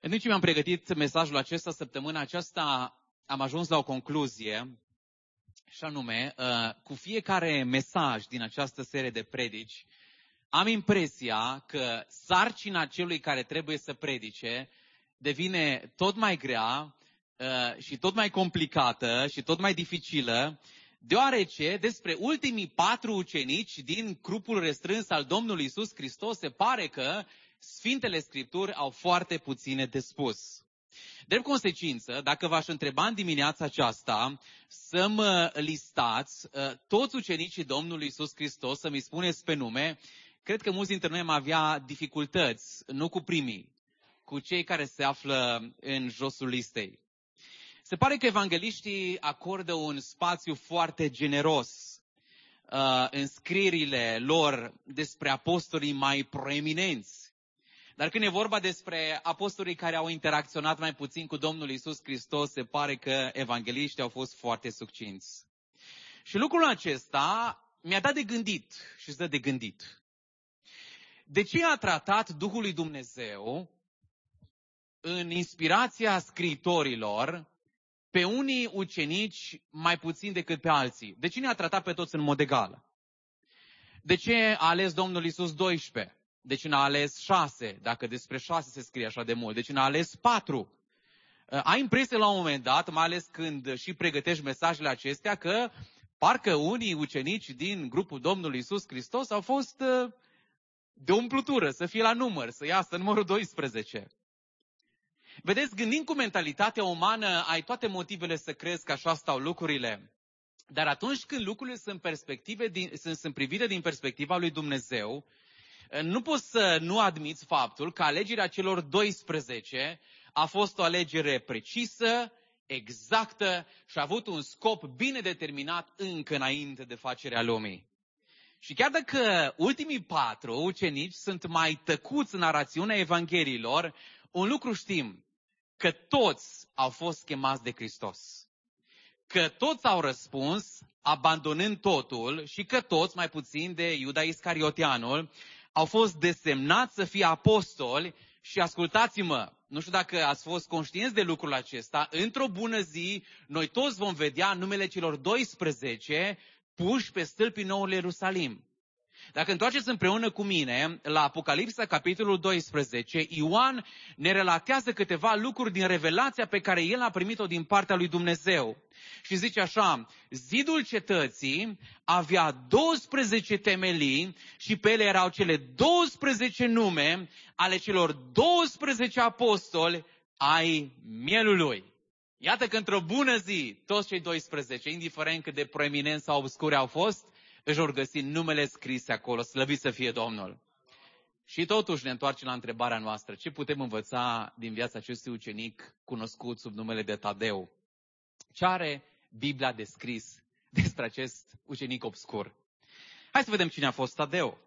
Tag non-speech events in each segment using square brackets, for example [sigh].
În timp ce mi-am pregătit mesajul acesta, săptămâna aceasta, am ajuns la o concluzie, și anume, uh, cu fiecare mesaj din această serie de predici, am impresia că sarcina celui care trebuie să predice devine tot mai grea uh, și tot mai complicată și tot mai dificilă, deoarece despre ultimii patru ucenici din grupul restrâns al Domnului Isus Hristos se pare că Sfintele Scripturi au foarte puține de spus. Drept consecință, dacă v-aș întreba în dimineața aceasta să mă listați uh, toți ucenicii Domnului Isus Hristos, să mi spuneți pe nume, cred că mulți dintre noi am avea dificultăți, nu cu primii, cu cei care se află în josul listei. Se pare că evangeliștii acordă un spațiu foarte generos uh, în scrierile lor despre apostolii mai proeminenți dar când e vorba despre apostolii care au interacționat mai puțin cu Domnul Isus Hristos, se pare că evangeliștii au fost foarte succinți. Și lucrul acesta mi-a dat de gândit și îți dă de gândit. De ce a tratat Duhul lui Dumnezeu în inspirația scriitorilor pe unii ucenici mai puțin decât pe alții? De ce ne-a tratat pe toți în mod egal? De ce a ales Domnul Isus 12? Deci n-a ales șase, dacă despre șase se scrie așa de mult. Deci n-a ales patru. Uh, ai impresie la un moment dat, mai ales când și pregătești mesajele acestea, că parcă unii ucenici din grupul Domnului Isus Hristos au fost uh, de umplutură, să fie la număr, să iasă numărul 12. Vedeți, gândind cu mentalitatea umană, ai toate motivele să crezi că așa stau lucrurile. Dar atunci când lucrurile sunt, perspective din, sunt, sunt privite din perspectiva lui Dumnezeu, nu poți să nu admiți faptul că alegerea celor 12 a fost o alegere precisă, exactă și a avut un scop bine determinat încă înainte de facerea lumii. Și chiar dacă ultimii patru ucenici sunt mai tăcuți în narațiunea Evangheliilor, un lucru știm, că toți au fost chemați de Hristos. Că toți au răspuns abandonând totul și că toți, mai puțin de Iuda Iscariotianul, au fost desemnați să fie apostoli și ascultați-mă, nu știu dacă ați fost conștienți de lucrul acesta, într-o bună zi, noi toți vom vedea numele celor 12 puși pe stâlpii noului Ierusalim. Dacă întoarceți împreună cu mine la Apocalipsa, capitolul 12, Ioan ne relatează câteva lucruri din revelația pe care el a primit-o din partea lui Dumnezeu. Și zice așa, zidul cetății avea 12 temelii și pe ele erau cele 12 nume ale celor 12 apostoli ai mielului. Iată că într-o bună zi, toți cei 12, indiferent cât de proeminenți sau obscuri au fost, își vor găsi numele scrise acolo, slăvit să fie Domnul. Și totuși ne întoarcem la întrebarea noastră. Ce putem învăța din viața acestui ucenic cunoscut sub numele de Tadeu? Ce are Biblia descris [laughs] despre acest ucenic obscur? Hai să vedem cine a fost Tadeu.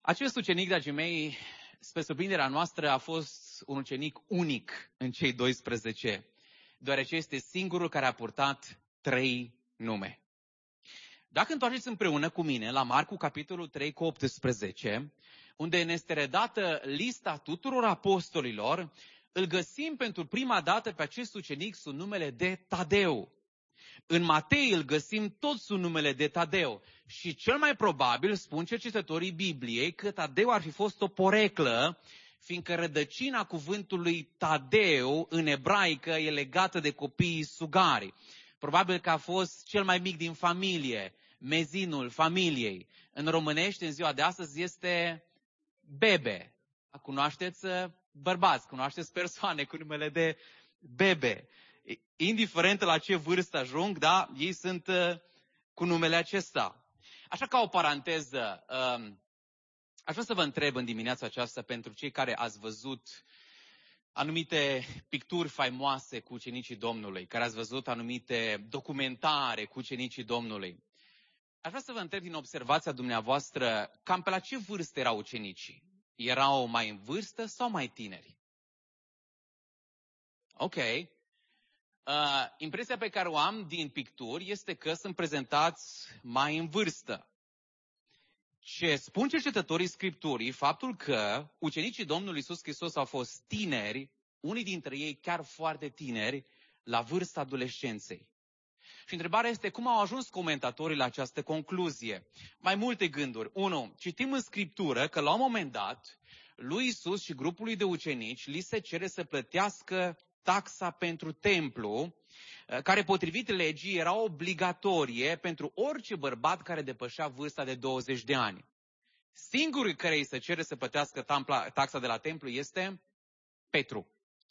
Acest ucenic, dragii mei, spre surprinderea noastră, a fost un ucenic unic în cei 12, deoarece este singurul care a purtat trei nume. Dacă întoarceți împreună cu mine la Marcu, capitolul 3 cu 18, unde ne este redată lista tuturor apostolilor, îl găsim pentru prima dată pe acest ucenic sub numele de Tadeu. În Matei îl găsim tot sub numele de Tadeu. Și cel mai probabil, spun cercetătorii Bibliei, că Tadeu ar fi fost o poreclă, fiindcă rădăcina cuvântului Tadeu în ebraică e legată de copiii sugari. Probabil că a fost cel mai mic din familie, mezinul familiei. În românești, în ziua de astăzi, este bebe. Cunoașteți uh, bărbați, cunoașteți persoane cu numele de bebe. Indiferent la ce vârstă ajung, da, ei sunt uh, cu numele acesta. Așa ca o paranteză, um, aș vrea să vă întreb în dimineața aceasta pentru cei care ați văzut anumite picturi faimoase cu ucenicii Domnului, care ați văzut anumite documentare cu ucenicii Domnului. Aș vrea să vă întreb din observația dumneavoastră, cam pe la ce vârstă erau ucenicii? Erau mai în vârstă sau mai tineri? Ok. Uh, impresia pe care o am din picturi este că sunt prezentați mai în vârstă. Ce spun cercetătorii Scripturii, faptul că ucenicii Domnului Iisus Hristos au fost tineri, unii dintre ei chiar foarte tineri, la vârsta adolescenței. Și întrebarea este cum au ajuns comentatorii la această concluzie. Mai multe gânduri. Unu, citim în Scriptură că la un moment dat, lui Isus și grupului de ucenici li se cere să plătească taxa pentru templu, eh, care potrivit legii era obligatorie pentru orice bărbat care depășea vârsta de 20 de ani. Singurul care îi se cere să plătească taxa de la templu este Petru,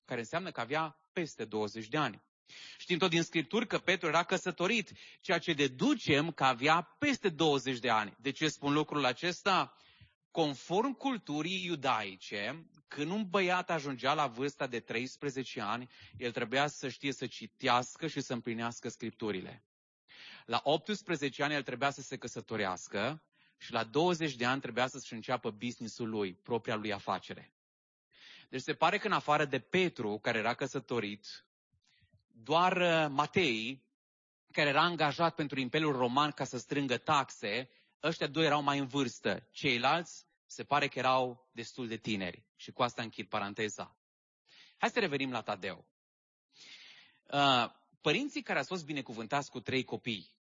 care înseamnă că avea peste 20 de ani. Știm tot din Scripturi că Petru era căsătorit, ceea ce deducem că avea peste 20 de ani. De ce spun lucrul acesta? Conform culturii iudaice, când un băiat ajungea la vârsta de 13 ani, el trebuia să știe să citească și să împlinească scripturile. La 18 ani el trebuia să se căsătorească și la 20 de ani trebuia să-și înceapă businessul lui, propria lui afacere. Deci se pare că în afară de Petru, care era căsătorit, doar uh, Matei, care era angajat pentru Imperiul Roman ca să strângă taxe, ăștia doi erau mai în vârstă. Ceilalți se pare că erau destul de tineri. Și cu asta închid paranteza. Hai să revenim la Tadeu. Uh, părinții care au fost binecuvântați cu trei copii,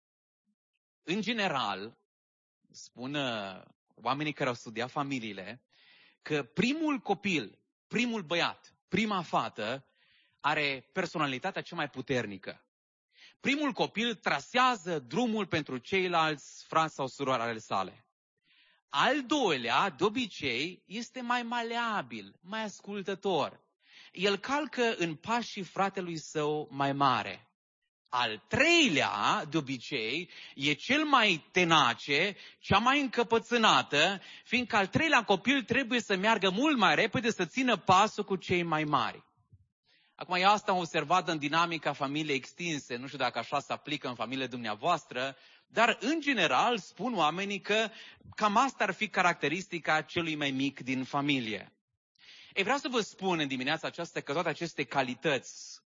în general, spun uh, oamenii care au studiat familiile, că primul copil, primul băiat, prima fată, are personalitatea cea mai puternică. Primul copil trasează drumul pentru ceilalți frați sau surori ale sale. Al doilea, de obicei, este mai maleabil, mai ascultător. El calcă în pașii fratelui său mai mare. Al treilea, de obicei, e cel mai tenace, cea mai încăpățânată, fiindcă al treilea copil trebuie să meargă mult mai repede să țină pasul cu cei mai mari. Acum, eu asta am observat în dinamica familiei extinse, nu știu dacă așa se aplică în familiile dumneavoastră, dar în general spun oamenii că cam asta ar fi caracteristica celui mai mic din familie. Ei, vreau să vă spun în dimineața aceasta că toate aceste calități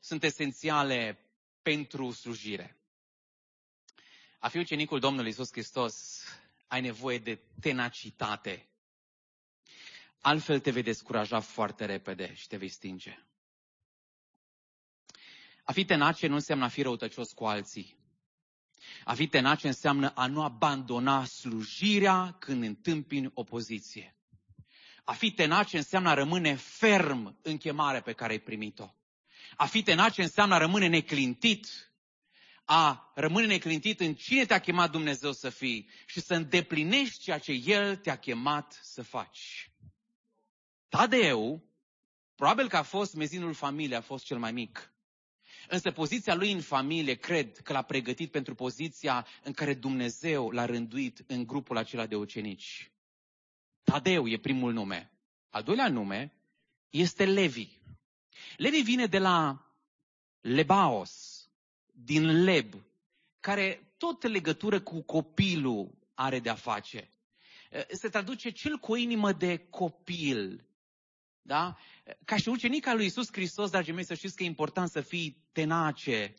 sunt esențiale pentru slujire. A fi ucenicul Domnului Isus Hristos, ai nevoie de tenacitate. Altfel te vei descuraja foarte repede și te vei stinge. A fi tenace nu înseamnă a fi răutăcios cu alții. A fi tenace înseamnă a nu abandona slujirea când întâmpini opoziție. A fi tenace înseamnă a rămâne ferm în chemare pe care ai primit-o. A fi tenace înseamnă a rămâne neclintit, a rămâne neclintit în cine te-a chemat Dumnezeu să fii și să îndeplinești ceea ce El te-a chemat să faci. Tadeu, probabil că a fost mezinul familiei, a fost cel mai mic. Însă poziția lui în familie, cred că l-a pregătit pentru poziția în care Dumnezeu l-a rânduit în grupul acela de ucenici. Tadeu e primul nume. Al doilea nume este Levi. Levi vine de la Lebaos, din Leb, care tot legătură cu copilul are de-a face. Se traduce cel cu o inimă de copil. Da? Ca și ucenica lui Isus Hristos, dragii mei, să știți că e important să fii tenace,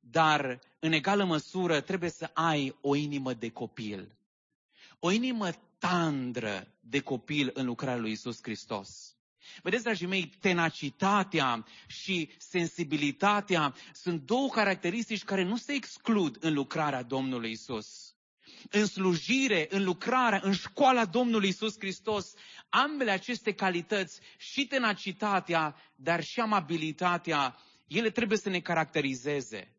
dar în egală măsură trebuie să ai o inimă de copil. O inimă tandră de copil în lucrarea lui Isus Hristos. Vedeți, dragii mei, tenacitatea și sensibilitatea sunt două caracteristici care nu se exclud în lucrarea Domnului Isus. În slujire, în lucrarea, în școala Domnului Isus Hristos, ambele aceste calități, și tenacitatea, dar și amabilitatea, ele trebuie să ne caracterizeze.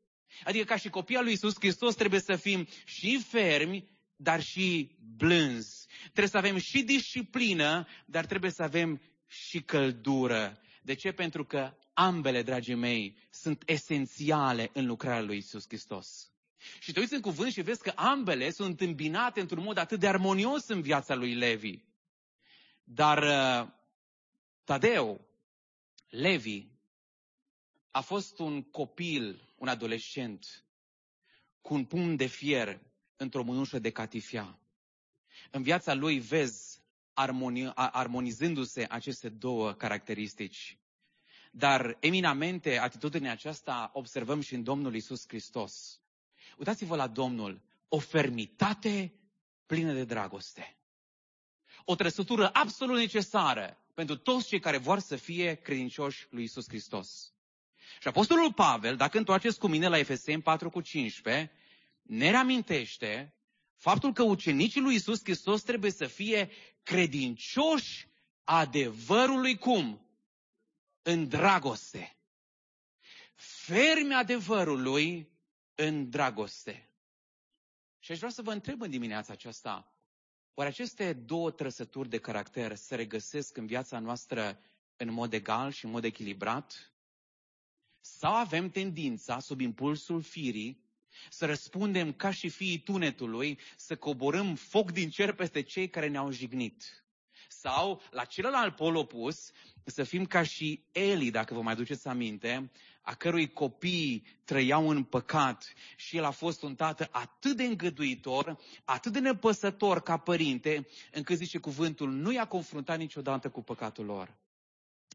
Adică ca și copiii lui Isus Hristos trebuie să fim și fermi, dar și blânzi. Trebuie să avem și disciplină, dar trebuie să avem și căldură. De ce? Pentru că ambele, dragii mei, sunt esențiale în lucrarea lui Isus Hristos. Și te uiți în cuvânt și vezi că ambele sunt îmbinate într-un mod atât de armonios în viața lui Levi. Dar uh, Tadeu, Levi, a fost un copil, un adolescent, cu un pumn de fier într-o mânușă de catifia. În viața lui vezi armoni, armonizându-se aceste două caracteristici. Dar eminamente atitudinea aceasta observăm și în Domnul Isus Hristos. Uitați-vă la Domnul, o fermitate plină de dragoste. O trăsătură absolut necesară pentru toți cei care vor să fie credincioși lui Isus Hristos. Și Apostolul Pavel, dacă întoarceți cu mine la Efeseni 4 cu 15, ne reamintește faptul că ucenicii lui Isus Hristos trebuie să fie credincioși adevărului cum? În dragoste. Fermi adevărului în dragoste. Și aș vrea să vă întreb în dimineața aceasta, oare aceste două trăsături de caracter se regăsesc în viața noastră în mod egal și în mod echilibrat? Sau avem tendința, sub impulsul firii, să răspundem ca și fiii tunetului, să coborâm foc din cer peste cei care ne-au jignit? Sau, la celălalt pol opus, să fim ca și Eli, dacă vă mai duceți aminte, a cărui copii trăiau în păcat și el a fost un tată atât de îngăduitor, atât de nepăsător ca părinte, încât zice cuvântul, nu i-a confruntat niciodată cu păcatul lor.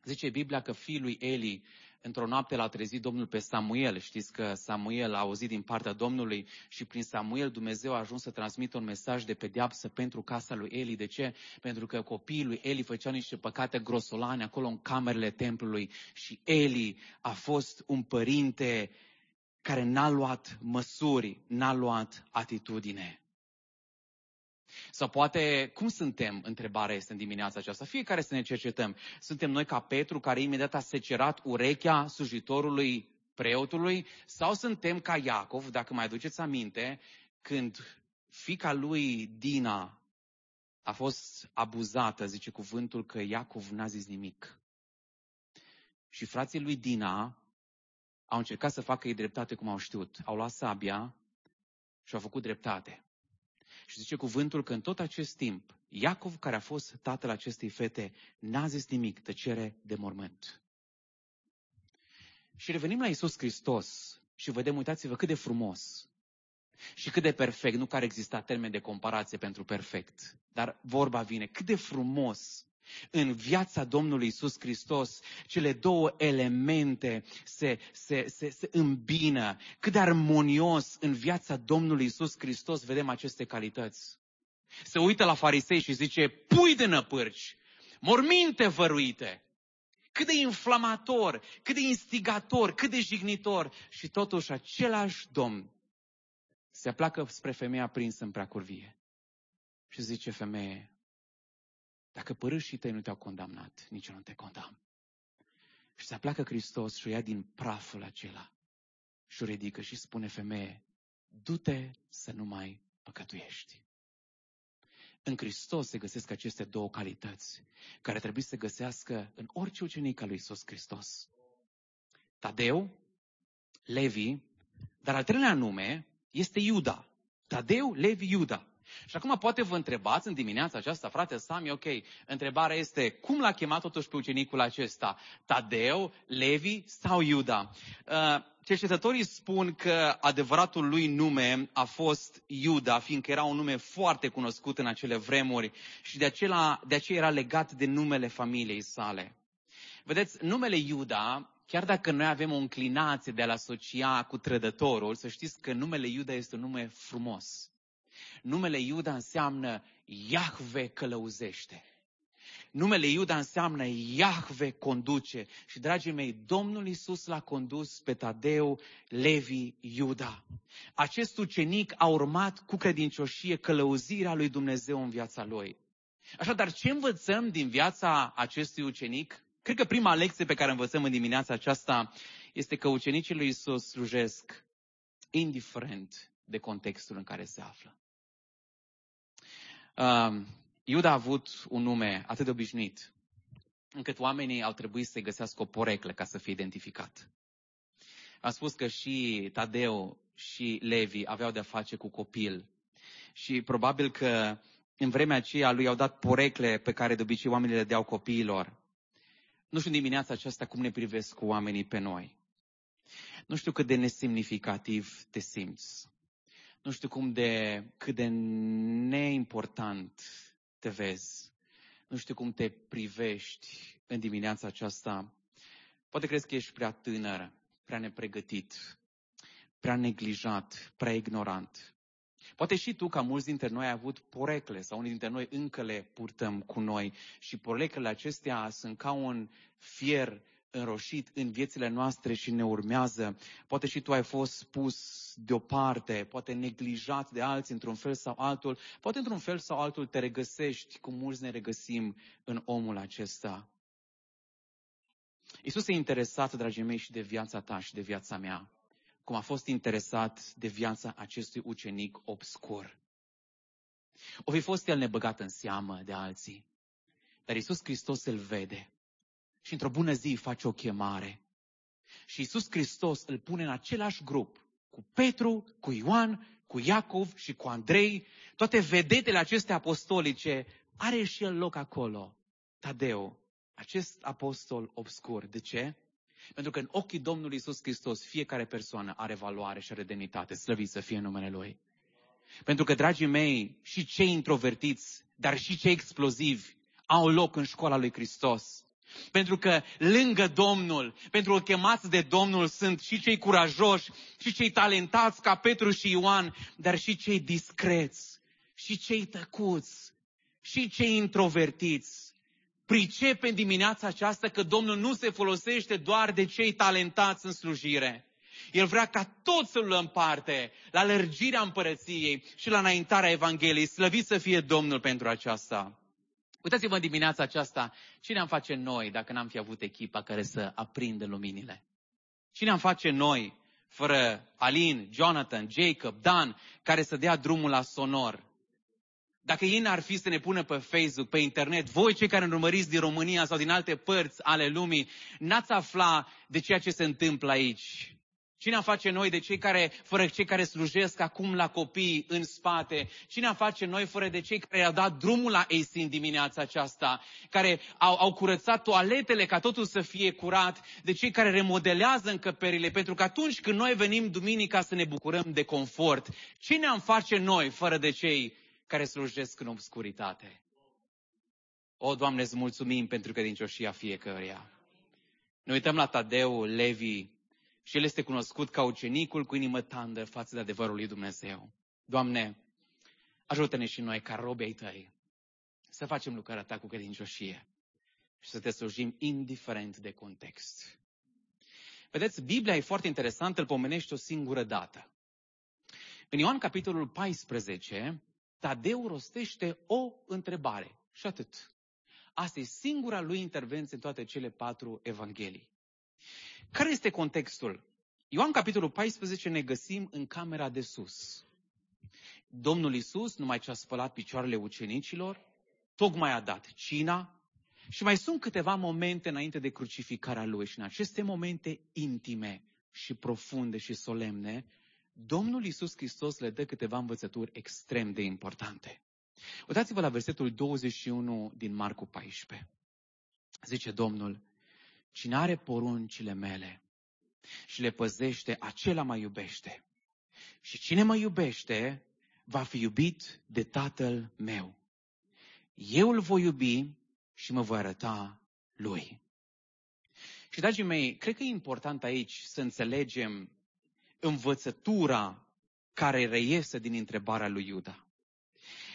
Zice Biblia că fiul lui Eli într-o noapte l-a trezit Domnul pe Samuel. Știți că Samuel a auzit din partea Domnului și prin Samuel Dumnezeu a ajuns să transmită un mesaj de pedeapsă pentru casa lui Eli. De ce? Pentru că copiii lui Eli făceau niște păcate grosolane acolo în camerele templului și Eli a fost un părinte care n-a luat măsuri, n-a luat atitudine. Sau poate, cum suntem? Întrebarea este în dimineața aceasta. Fiecare să ne cercetăm. Suntem noi ca Petru, care imediat a secerat urechea slujitorului preotului? Sau suntem ca Iacov, dacă mai aduceți aminte, când fica lui Dina a fost abuzată, zice cuvântul că Iacov n-a zis nimic. Și frații lui Dina au încercat să facă ei dreptate cum au știut. Au luat sabia și au făcut dreptate. Și zice cuvântul că în tot acest timp, Iacov, care a fost tatăl acestei fete, n-a zis nimic, tăcere de mormânt. Și revenim la Isus Hristos și vedem, uitați-vă cât de frumos și cât de perfect, nu că ar exista termen de comparație pentru perfect, dar vorba vine, cât de frumos în viața Domnului Isus Hristos, cele două elemente se, se, se, se îmbină. Cât de armonios în viața Domnului Isus Hristos vedem aceste calități. Se uită la farisei și zice, pui de năpârci, morminte văruite. Cât de inflamator, cât de instigator, cât de jignitor. Și totuși același Domn se aplacă spre femeia prinsă în preacurvie. Și zice, femeie, dacă părâșii tăi nu te-au condamnat, nici eu nu te condamn. Și se apleacă Hristos și o ia din praful acela și o ridică și spune femeie, du-te să nu mai păcătuiești. În Hristos se găsesc aceste două calități care trebuie să se găsească în orice ucenic al lui Isus Hristos. Tadeu, Levi, dar al treilea nume este Iuda. Tadeu, Levi, Iuda. Și acum poate vă întrebați în dimineața aceasta, frate Sami, ok, întrebarea este, cum l-a chemat totuși pe ucenicul acesta? Tadeu, Levi sau Iuda? Uh, cercetătorii spun că adevăratul lui nume a fost Iuda, fiindcă era un nume foarte cunoscut în acele vremuri și de, acela, de aceea era legat de numele familiei sale. Vedeți, numele Iuda chiar dacă noi avem o înclinație de a-l asocia cu trădătorul, să știți că numele Iuda este un nume frumos. Numele Iuda înseamnă Iahve călăuzește. Numele Iuda înseamnă Iahve conduce. Și, dragii mei, Domnul Isus l-a condus pe Tadeu, Levi, Iuda. Acest ucenic a urmat cu credincioșie călăuzirea lui Dumnezeu în viața lui. Așadar, ce învățăm din viața acestui ucenic? Cred că prima lecție pe care învățăm în dimineața aceasta este că ucenicii lui Isus slujesc indiferent de contextul în care se află. Uh, Iuda a avut un nume atât de obișnuit, încât oamenii au trebuit să-i găsească o poreclă ca să fie identificat. Am spus că și Tadeu și Levi aveau de-a face cu copil. Și probabil că în vremea aceea lui au dat porecle pe care de obicei oamenii le deau copiilor. Nu știu dimineața aceasta cum ne privesc cu oamenii pe noi. Nu știu cât de nesemnificativ te simți. Nu știu cum de, cât de neimportant te vezi. Nu știu cum te privești în dimineața aceasta. Poate crezi că ești prea tânăr, prea nepregătit, prea neglijat, prea ignorant. Poate și tu, ca mulți dintre noi, ai avut porecle sau unii dintre noi încă le purtăm cu noi și poreclele acestea sunt ca un fier înroșit în viețile noastre și ne urmează. Poate și tu ai fost pus deoparte, poate neglijat de alții într-un fel sau altul, poate într-un fel sau altul te regăsești, cum mulți ne regăsim în omul acesta. Isus e interesat, dragii mei, și de viața ta și de viața mea, cum a fost interesat de viața acestui ucenic obscur. O fi fost el nebăgat în seamă de alții, dar Isus Hristos îl vede și într-o bună zi face o chemare. Și Isus Hristos îl pune în același grup cu Petru, cu Ioan, cu Iacov și cu Andrei, toate vedetele acestea apostolice, are și el loc acolo. Tadeu, acest apostol obscur. De ce? Pentru că în ochii Domnului Isus Hristos fiecare persoană are valoare și are demnitate. Slăvit să fie numele Lui. Pentru că, dragii mei, și cei introvertiți, dar și cei explozivi, au loc în școala lui Hristos. Pentru că lângă Domnul, pentru că chemați de Domnul sunt și cei curajoși, și cei talentați ca Petru și Ioan, dar și cei discreți, și cei tăcuți, și cei introvertiți. Pricepem dimineața aceasta că Domnul nu se folosește doar de cei talentați în slujire. El vrea ca toți să luăm parte la lărgirea împărăției și la înaintarea Evangheliei. Slăvit să fie Domnul pentru aceasta. Uitați-vă dimineața aceasta, cine am face noi dacă n-am fi avut echipa care să aprindă luminile? Cine am face noi fără Alin, Jonathan, Jacob, Dan, care să dea drumul la sonor? Dacă ei n-ar fi să ne pună pe Facebook, pe internet, voi cei care urmăriți din România sau din alte părți ale lumii, n-ați afla de ceea ce se întâmplă aici. Cine am face noi de cei care, fără cei care slujesc acum la copii în spate? Cine am face noi fără de cei care au dat drumul la AC în dimineața aceasta? Care au, au curățat toaletele ca totul să fie curat? De cei care remodelează încăperile? Pentru că atunci când noi venim duminica să ne bucurăm de confort, cine am face noi fără de cei care slujesc în obscuritate? O, Doamne, îți mulțumim pentru credincioșia fiecăruia. Ne uităm la Tadeu, Levi, și el este cunoscut ca ucenicul cu inimă tandă față de adevărul lui Dumnezeu. Doamne, ajută-ne și noi ca robi ai tăi să facem lucrarea ta cu credincioșie și să te slujim indiferent de context. Vedeți, Biblia e foarte interesantă, îl pomenește o singură dată. În Ioan capitolul 14, Tadeu rostește o întrebare și atât. Asta e singura lui intervenție în toate cele patru evanghelii. Care este contextul? Ioan capitolul 14 ne găsim în camera de sus. Domnul Isus, numai ce a spălat picioarele ucenicilor, tocmai a dat cina și mai sunt câteva momente înainte de crucificarea lui și în aceste momente intime și profunde și solemne, Domnul Isus Hristos le dă câteva învățături extrem de importante. Uitați-vă la versetul 21 din Marcu 14. Zice Domnul, Cine are poruncile mele și le păzește, acela mă iubește. Și cine mă iubește, va fi iubit de Tatăl meu. Eu îl voi iubi și mă voi arăta lui. Și, dragii mei, cred că e important aici să înțelegem învățătura care reiese din întrebarea lui Iuda.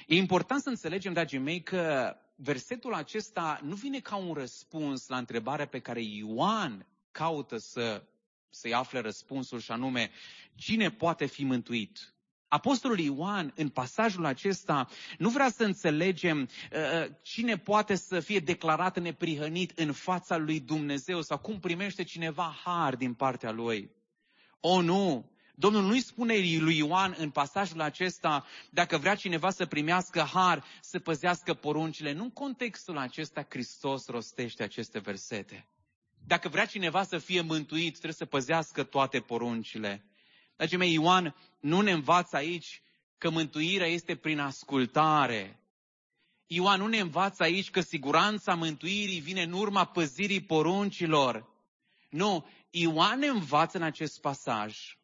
E important să înțelegem, dragii mei, că versetul acesta nu vine ca un răspuns la întrebarea pe care Ioan caută să, să-i afle răspunsul și anume, cine poate fi mântuit? Apostolul Ioan, în pasajul acesta, nu vrea să înțelegem uh, uh, cine poate să fie declarat neprihănit în fața lui Dumnezeu sau cum primește cineva har din partea lui. O, nu! Domnul nu-i spune lui Ioan în pasajul acesta, dacă vrea cineva să primească har, să păzească poruncile. Nu în contextul acesta Hristos rostește aceste versete. Dacă vrea cineva să fie mântuit, trebuie să păzească toate poruncile. Dragii mei, Ioan nu ne învață aici că mântuirea este prin ascultare. Ioan nu ne învață aici că siguranța mântuirii vine în urma păzirii poruncilor. Nu, Ioan ne învață în acest pasaj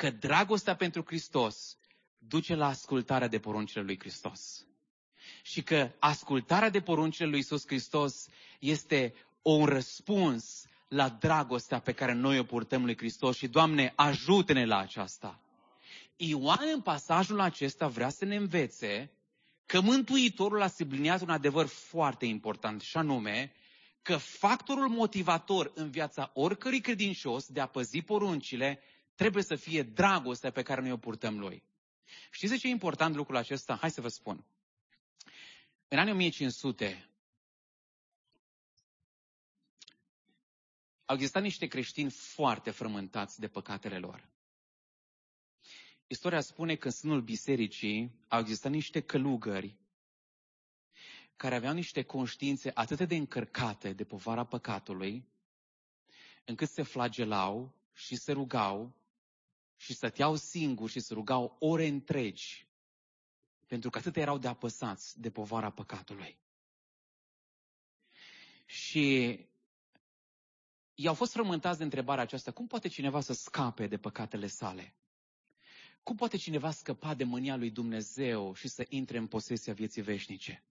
că dragostea pentru Hristos duce la ascultarea de poruncile lui Hristos. Și că ascultarea de poruncile lui Isus Hristos este un răspuns la dragostea pe care noi o purtăm lui Hristos și, Doamne, ajută-ne la aceasta. Ioan în pasajul acesta vrea să ne învețe că Mântuitorul a subliniat un adevăr foarte important, și anume că factorul motivator în viața oricărui credincios de a păzi poruncile trebuie să fie dragostea pe care noi o purtăm lui. Știți de ce e important lucrul acesta? Hai să vă spun. În anii 1500 au existat niște creștini foarte frământați de păcatele lor. Istoria spune că în sânul bisericii au existat niște călugări care aveau niște conștiințe atât de încărcate de povara păcatului, încât se flagelau și se rugau și stăteau singuri și se rugau ore întregi, pentru că atât erau de apăsați de povara păcatului. Și ei au fost frământați de întrebarea aceasta, cum poate cineva să scape de păcatele sale? Cum poate cineva scăpa de mânia lui Dumnezeu și să intre în posesia vieții veșnice?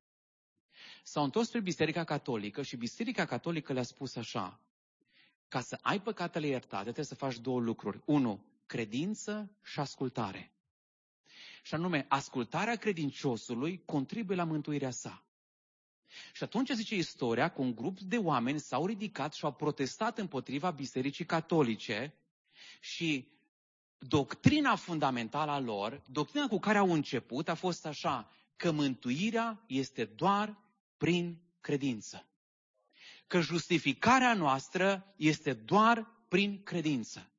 S-au întors spre Biserica Catolică și Biserica Catolică le-a spus așa, ca să ai păcatele iertate, trebuie să faci două lucruri. Unu, credință și ascultare. Și anume, ascultarea credinciosului contribuie la mântuirea sa. Și atunci zice istoria că un grup de oameni s-au ridicat și au protestat împotriva Bisericii Catolice și doctrina fundamentală a lor, doctrina cu care au început a fost așa, că mântuirea este doar prin credință. Că justificarea noastră este doar prin credință.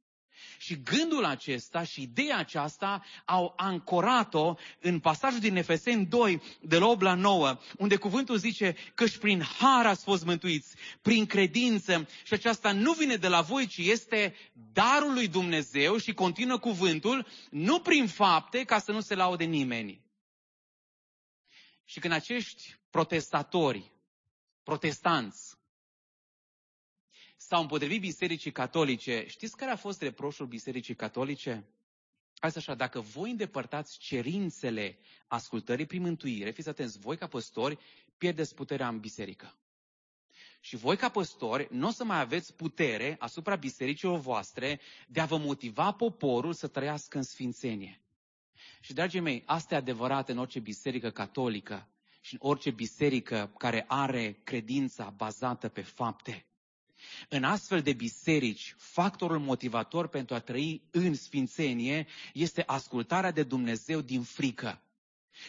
Și gândul acesta și ideea aceasta au ancorat-o în pasajul din Efeseni 2, de la 8 la 9, unde cuvântul zice că și prin har ați fost mântuiți, prin credință. Și aceasta nu vine de la voi, ci este darul lui Dumnezeu și continuă cuvântul, nu prin fapte, ca să nu se laude nimeni. Și când acești protestatori, protestanți, s-au împotrivit Bisericii Catolice, știți care a fost reproșul Bisericii Catolice? Asta așa, dacă voi îndepărtați cerințele ascultării prin mântuire, fiți atenți, voi ca păstori pierdeți puterea în biserică. Și voi ca păstori nu o să mai aveți putere asupra bisericilor voastre de a vă motiva poporul să trăiască în sfințenie. Și, dragii mei, asta e adevărat în orice biserică catolică și în orice biserică care are credința bazată pe fapte. În astfel de biserici, factorul motivator pentru a trăi în sfințenie este ascultarea de Dumnezeu din frică.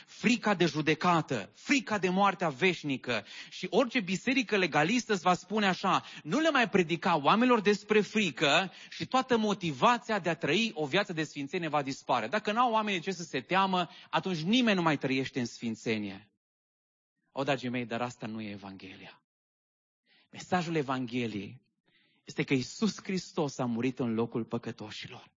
Frica de judecată, frica de moartea veșnică. Și orice biserică legalistă îți va spune așa, nu le mai predica oamenilor despre frică și toată motivația de a trăi o viață de sfințenie va dispare. Dacă n-au oamenii ce să se teamă, atunci nimeni nu mai trăiește în sfințenie. O, dragii mei, dar asta nu e Evanghelia. Mesajul Evangheliei este că Isus Hristos a murit în locul păcătoșilor.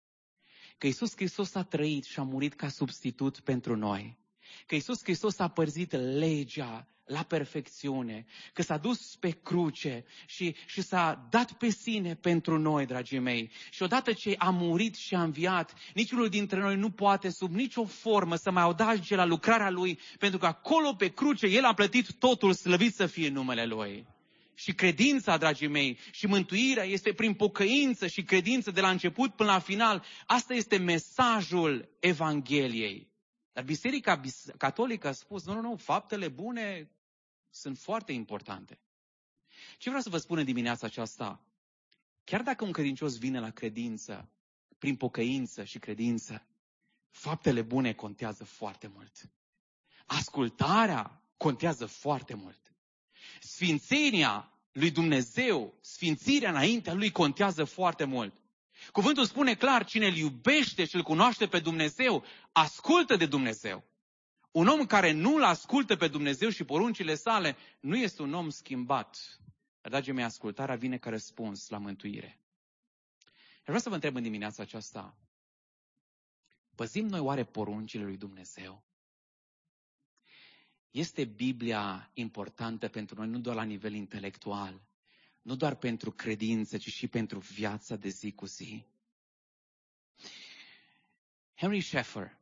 Că Isus Hristos a trăit și a murit ca substitut pentru noi. Că Isus Hristos a părzit legea la perfecțiune, că s-a dus pe cruce și, și s-a dat pe sine pentru noi, dragii mei. Și odată ce a murit și a înviat, niciunul dintre noi nu poate sub nicio formă să mai audage la lucrarea Lui, pentru că acolo pe cruce El a plătit totul, slăvit să fie numele Lui. Și credința, dragii mei, și mântuirea este prin pocăință și credință de la început până la final. Asta este mesajul Evangheliei. Dar Biserica Catolică a spus, nu, nu, nu, faptele bune sunt foarte importante. Ce vreau să vă spun în dimineața aceasta? Chiar dacă un credincios vine la credință, prin pocăință și credință, faptele bune contează foarte mult. Ascultarea contează foarte mult. Sfințenia lui Dumnezeu, sfințirea înaintea lui contează foarte mult. Cuvântul spune clar, cine îl iubește și îl cunoaște pe Dumnezeu, ascultă de Dumnezeu. Un om care nu îl ascultă pe Dumnezeu și poruncile sale, nu este un om schimbat. Dar, dragii mei, ascultarea vine ca răspuns la mântuire. Și vreau să vă întreb în dimineața aceasta, păzim noi oare poruncile lui Dumnezeu? Este Biblia importantă pentru noi nu doar la nivel intelectual, nu doar pentru credință, ci și pentru viața de zi cu zi. Henry Sheffer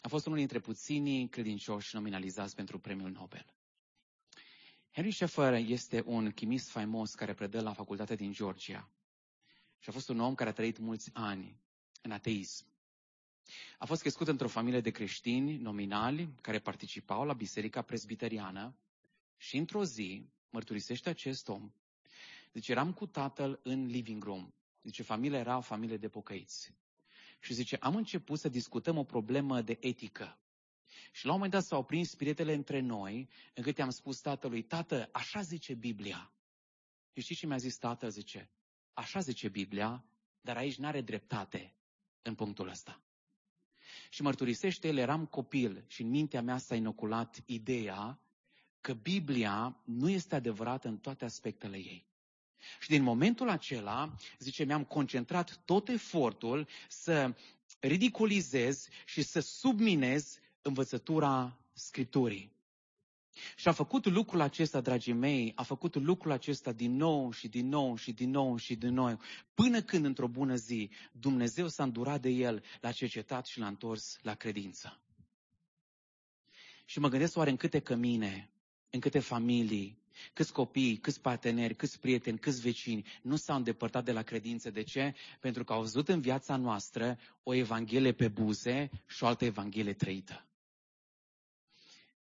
a fost unul dintre puținii credincioși nominalizați pentru premiul Nobel. Henry Sheffer este un chimist faimos care predă la facultatea din Georgia și a fost un om care a trăit mulți ani în ateism. A fost crescut într-o familie de creștini nominali care participau la biserica presbiteriană și într-o zi, mărturisește acest om, zice, eram cu tatăl în living room. Zice, familia era o familie de pocăiți. Și zice, am început să discutăm o problemă de etică. Și la un moment dat s-au prins spiritele între noi, încât i-am spus tatălui, tată, așa zice Biblia. Și știi ce mi-a zis tatăl? Zice, așa zice Biblia, dar aici n-are dreptate în punctul ăsta. Și mărturisește, el eram copil și în mintea mea s-a inoculat ideea că Biblia nu este adevărată în toate aspectele ei. Și din momentul acela, zice, mi-am concentrat tot efortul să ridiculizez și să subminez învățătura Scripturii. Și a făcut lucrul acesta, dragii mei, a făcut lucrul acesta din nou și din nou și din nou și din nou, până când într-o bună zi Dumnezeu s-a îndurat de el, l-a cercetat și l-a întors la credință. Și mă gândesc oare în câte cămine, în câte familii, câți copii, câți parteneri, câți prieteni, câți vecini nu s-au îndepărtat de la credință. De ce? Pentru că au văzut în viața noastră o evanghelie pe buze și o altă evanghelie trăită.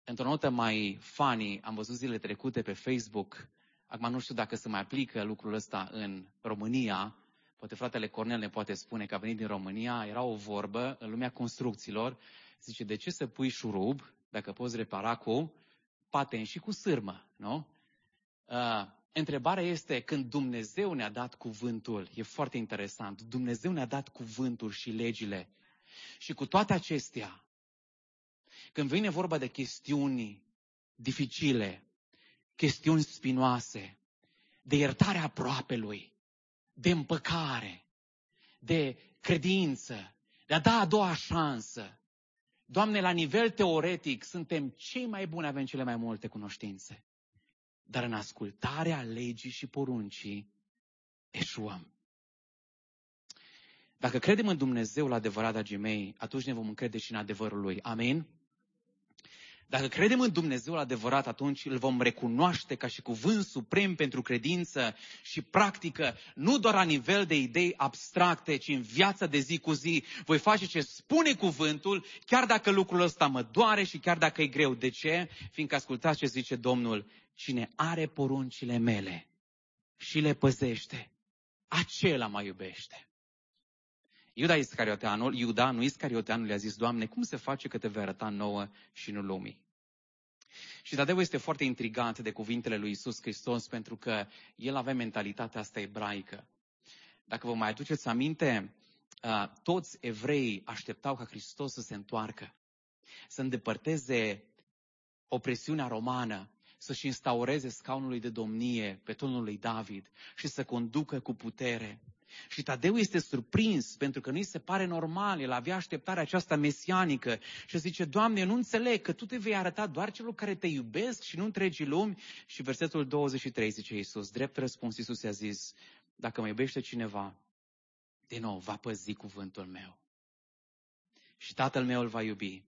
Într-o notă mai funny, am văzut zilele trecute pe Facebook, acum nu știu dacă se mai aplică lucrul ăsta în România, poate fratele Cornel ne poate spune că a venit din România, era o vorbă în lumea construcțiilor, zice, de ce să pui șurub dacă poți repara cu paten și cu sârmă, nu? Uh, întrebarea este, când Dumnezeu ne-a dat cuvântul, e foarte interesant, Dumnezeu ne-a dat cuvântul și legile. Și cu toate acestea, când vine vorba de chestiuni dificile, chestiuni spinoase, de iertarea aproapelui, de împăcare, de credință, de a da a doua șansă. Doamne, la nivel teoretic suntem cei mai buni, avem cele mai multe cunoștințe. Dar în ascultarea legii și poruncii eșuăm. Dacă credem în Dumnezeu la adevărat, dragii mei, atunci ne vom încrede și în adevărul Lui. Amin? Dacă credem în Dumnezeu adevărat, atunci îl vom recunoaște ca și cuvânt suprem pentru credință și practică, nu doar la nivel de idei abstracte, ci în viața de zi cu zi. Voi face ce spune cuvântul, chiar dacă lucrul ăsta mă doare și chiar dacă e greu. De ce? Fiindcă ascultați ce zice Domnul, cine are poruncile mele și le păzește, acela mă iubește. Iuda Iscarioteanul, Iuda, nu Iscarioteanul, i-a zis, Doamne, cum se face că te vei arăta nouă și nu lumii? Și Tadeu este foarte intrigat de cuvintele lui Isus Hristos pentru că el avea mentalitatea asta ebraică. Dacă vă mai aduceți aminte, toți evreii așteptau ca Hristos să se întoarcă, să îndepărteze opresiunea romană, să-și instaureze scaunului de domnie pe tonul lui David și să conducă cu putere. Și Tadeu este surprins pentru că nu-i se pare normal, el avea așteptarea aceasta mesianică și zice, Doamne, nu înțeleg că Tu te vei arăta doar celor care te iubesc și nu întregii lumi. Și versetul 23 zice Iisus, drept răspuns Iisus i-a zis, dacă mă iubește cineva, din nou va păzi cuvântul meu. Și Tatăl meu îl va iubi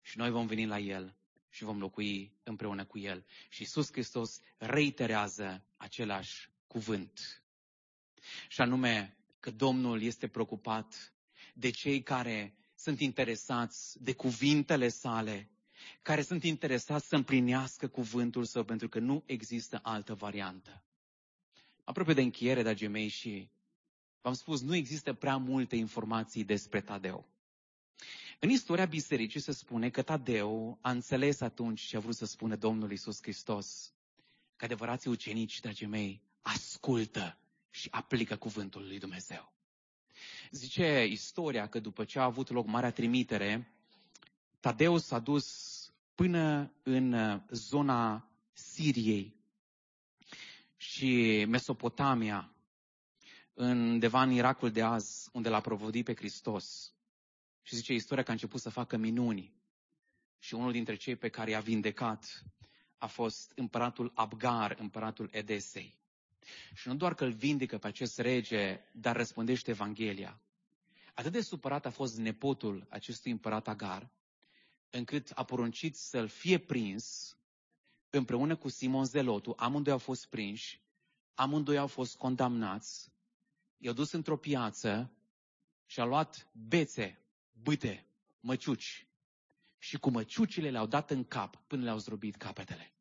și noi vom veni la El și vom locui împreună cu El. Și Iisus Hristos reiterează același cuvânt și anume că Domnul este preocupat de cei care sunt interesați de cuvintele sale, care sunt interesați să împlinească cuvântul său, pentru că nu există altă variantă. Aproape de încheiere, dragii mei, și v-am spus, nu există prea multe informații despre Tadeu. În istoria bisericii se spune că Tadeu a înțeles atunci ce a vrut să spună Domnul Isus Hristos. Că adevărații ucenici, dragii mei, ascultă și aplică cuvântul lui Dumnezeu. Zice istoria că după ce a avut loc marea trimitere, Tadeu s-a dus până în uh, zona Siriei și Mesopotamia, undeva în Irakul de azi, unde l-a provodit pe Hristos. Și zice istoria că a început să facă minuni. Și unul dintre cei pe care i-a vindecat a fost împăratul Abgar, împăratul Edesei. Și nu doar că îl vindecă pe acest rege, dar răspândește Evanghelia. Atât de supărat a fost nepotul acestui împărat Agar, încât a poruncit să-l fie prins împreună cu Simon Zelotu. Amândoi au fost prinși, amândoi au fost condamnați, i-au dus într-o piață și a luat bețe bâte, măciuci. Și cu măciucile le-au dat în cap până le-au zdrobit capetele.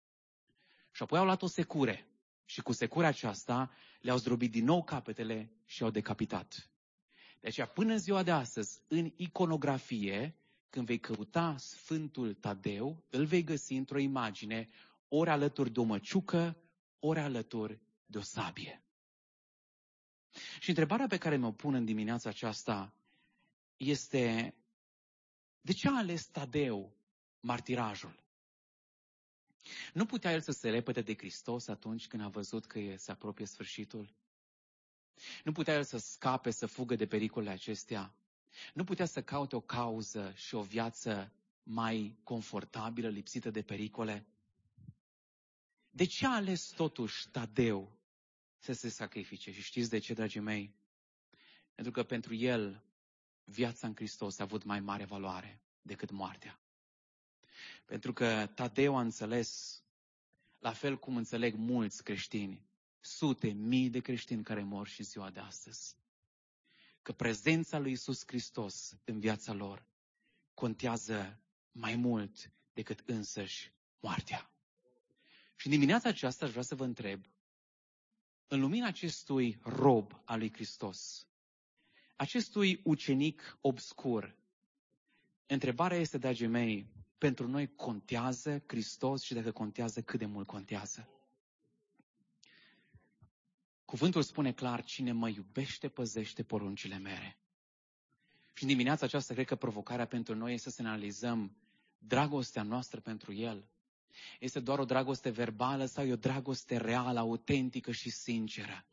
Și apoi au luat o secure și cu secura aceasta le-au zdrobit din nou capetele și au decapitat. De aceea, până în ziua de astăzi, în iconografie, când vei căuta Sfântul Tadeu, îl vei găsi într-o imagine ori alături de o măciucă, ori alături de o sabie. Și întrebarea pe care mi-o pun în dimineața aceasta este de ce a ales Tadeu martirajul? Nu putea el să se lepede de Hristos atunci când a văzut că se apropie sfârșitul? Nu putea el să scape, să fugă de pericolele acestea? Nu putea să caute o cauză și o viață mai confortabilă, lipsită de pericole? De ce a ales totuși Tadeu să se sacrifice? Și știți de ce, dragii mei? Pentru că pentru el viața în Hristos a avut mai mare valoare decât moartea. Pentru că Tadeu a înțeles, la fel cum înțeleg mulți creștini, sute, mii de creștini care mor și ziua de astăzi, că prezența lui Isus Hristos în viața lor contează mai mult decât însăși moartea. Și în dimineața aceasta aș vrea să vă întreb, în lumina acestui rob al lui Hristos, acestui ucenic obscur, întrebarea este, dragii mei, pentru noi contează Hristos și dacă contează, cât de mult contează. Cuvântul spune clar, cine mă iubește, păzește poruncile mele. Și în dimineața aceasta, cred că provocarea pentru noi este să ne analizăm dragostea noastră pentru El. Este doar o dragoste verbală sau e o dragoste reală, autentică și sinceră?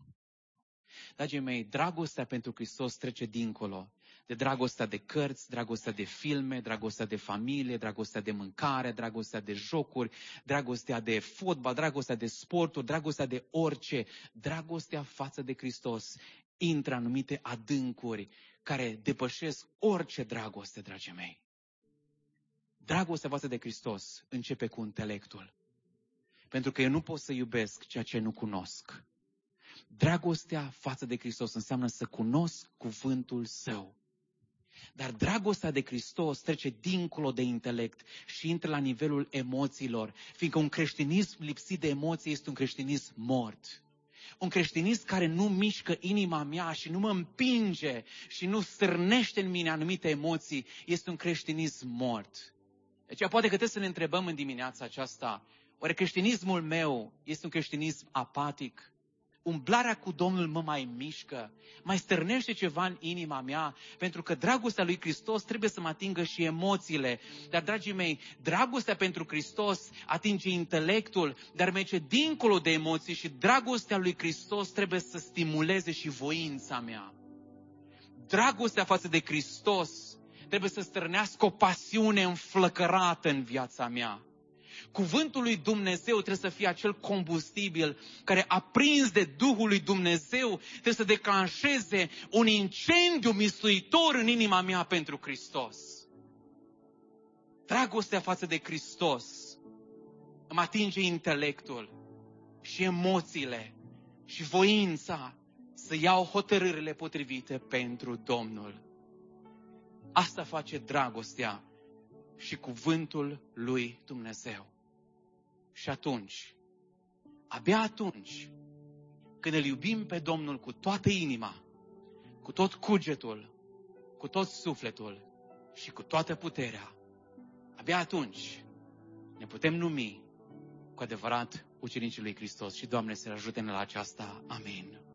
Dragii mei, dragostea pentru Hristos trece dincolo de dragostea de cărți, dragostea de filme, dragostea de familie, dragostea de mâncare, dragostea de jocuri, dragostea de fotbal, dragostea de sporturi, dragostea de orice. Dragostea față de Hristos intră anumite adâncuri care depășesc orice dragoste, dragii mei. Dragostea față de Hristos începe cu intelectul. Pentru că eu nu pot să iubesc ceea ce nu cunosc. Dragostea față de Hristos înseamnă să cunosc cuvântul Său. Dar dragostea de Hristos trece dincolo de intelect și intră la nivelul emoțiilor, fiindcă un creștinism lipsit de emoții este un creștinism mort. Un creștinism care nu mișcă inima mea și nu mă împinge și nu stârnește în mine anumite emoții, este un creștinism mort. Deci poate că trebuie să ne întrebăm în dimineața aceasta, oare creștinismul meu este un creștinism apatic? Umblarea cu Domnul mă mai mișcă, mai stârnește ceva în inima mea, pentru că dragostea lui Hristos trebuie să mă atingă și emoțiile. Dar, dragii mei, dragostea pentru Hristos atinge intelectul, dar merge dincolo de emoții și dragostea lui Hristos trebuie să stimuleze și voința mea. Dragostea față de Hristos trebuie să stârnească o pasiune înflăcărată în viața mea. Cuvântul lui Dumnezeu trebuie să fie acel combustibil care, aprins de Duhul lui Dumnezeu, trebuie să declanșeze un incendiu mistuitor în inima mea pentru Hristos. Dragostea față de Hristos îmi atinge intelectul și emoțiile și voința să iau hotărârile potrivite pentru Domnul. Asta face dragostea și cuvântul lui Dumnezeu. Și atunci, abia atunci, când îl iubim pe Domnul cu toată inima, cu tot cugetul, cu tot sufletul și cu toată puterea, abia atunci ne putem numi cu adevărat ucenicii lui Hristos. Și Doamne să ajute la aceasta. Amin.